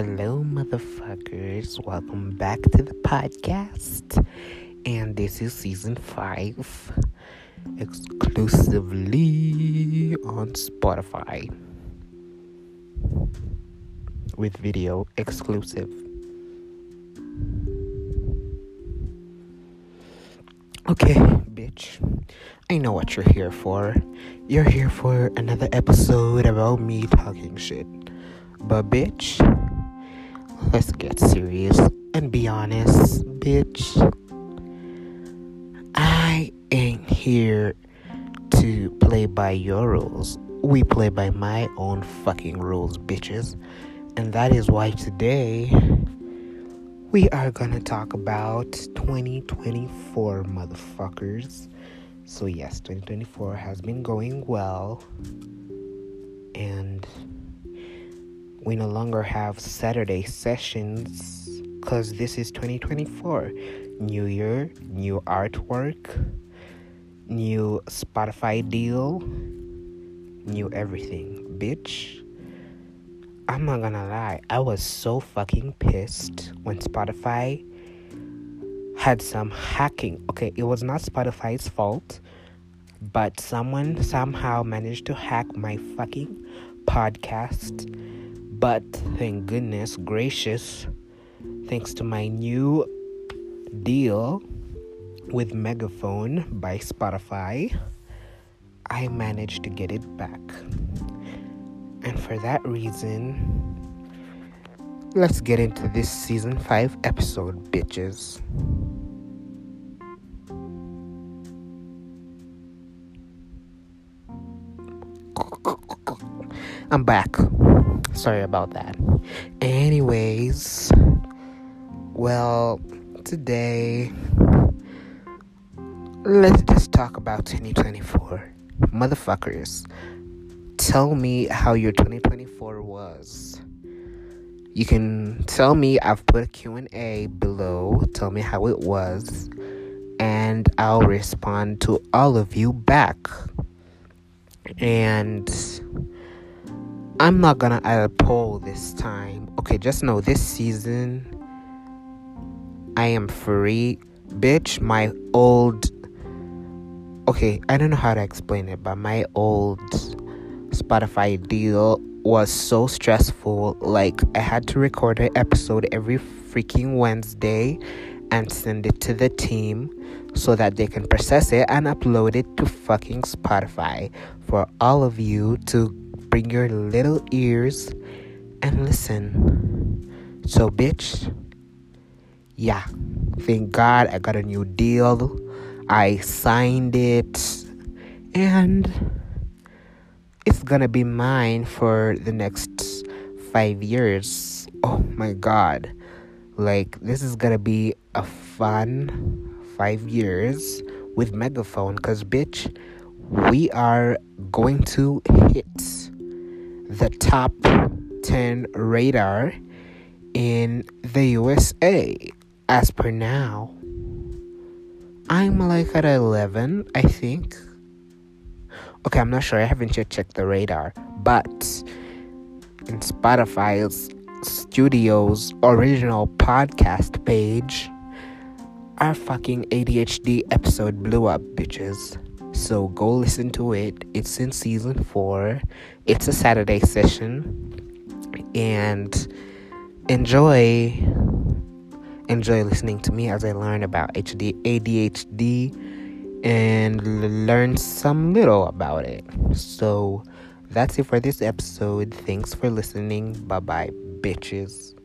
Hello, motherfuckers. Welcome back to the podcast. And this is season five, exclusively on Spotify with video exclusive. Okay, bitch. I know what you're here for. You're here for another episode about me talking shit. But, bitch, let's get serious and be honest, bitch. I ain't here to play by your rules. We play by my own fucking rules, bitches. And that is why today we are gonna talk about 2024, motherfuckers. So, yes, 2024 has been going well, and we no longer have Saturday sessions because this is 2024. New year, new artwork, new Spotify deal, new everything. Bitch, I'm not gonna lie, I was so fucking pissed when Spotify had some hacking. Okay, it was not Spotify's fault, but someone somehow managed to hack my fucking podcast but thank goodness gracious, thanks to my new deal with Megaphone by Spotify, I managed to get it back. And for that reason, let's get into this season 5 episode, bitches. I'm back. Sorry about that. Anyways, well, today, let's just talk about 2024. Motherfuckers, tell me how your 2024 was. You can tell me, I've put a Q&A below. Tell me how it was. And I'll respond to all of you back. And I'm not gonna add a poll this time. Okay, just know this season I am free. Bitch, my old. Okay, I don't know how to explain it, but my old Spotify deal was so stressful. Like, I had to record an episode every freaking Wednesday and send it to the team so that they can process it and upload it to fucking Spotify for all of you to bring your little ears and listen. So, bitch, yeah, thank God I got a new deal. I signed it, and it's gonna be mine for the next five years. Oh my God. Like, this is gonna be a fun five years with Megaphone, because, bitch, we are going to hit the top 10 radar in the USA. As per now, I'm like at 11, I think. Okay, I'm not sure. I haven't yet checked the radar. But in Spotify's studio's original podcast page, our fucking ADHD episode blew up, bitches. So go listen to it. It's in season four. It's a Saturday session. And enjoy enjoy listening to me as I learn about HD ADHD and learn some little about it. So that's it for this episode. Thanks for listening. Bye bye, bitches.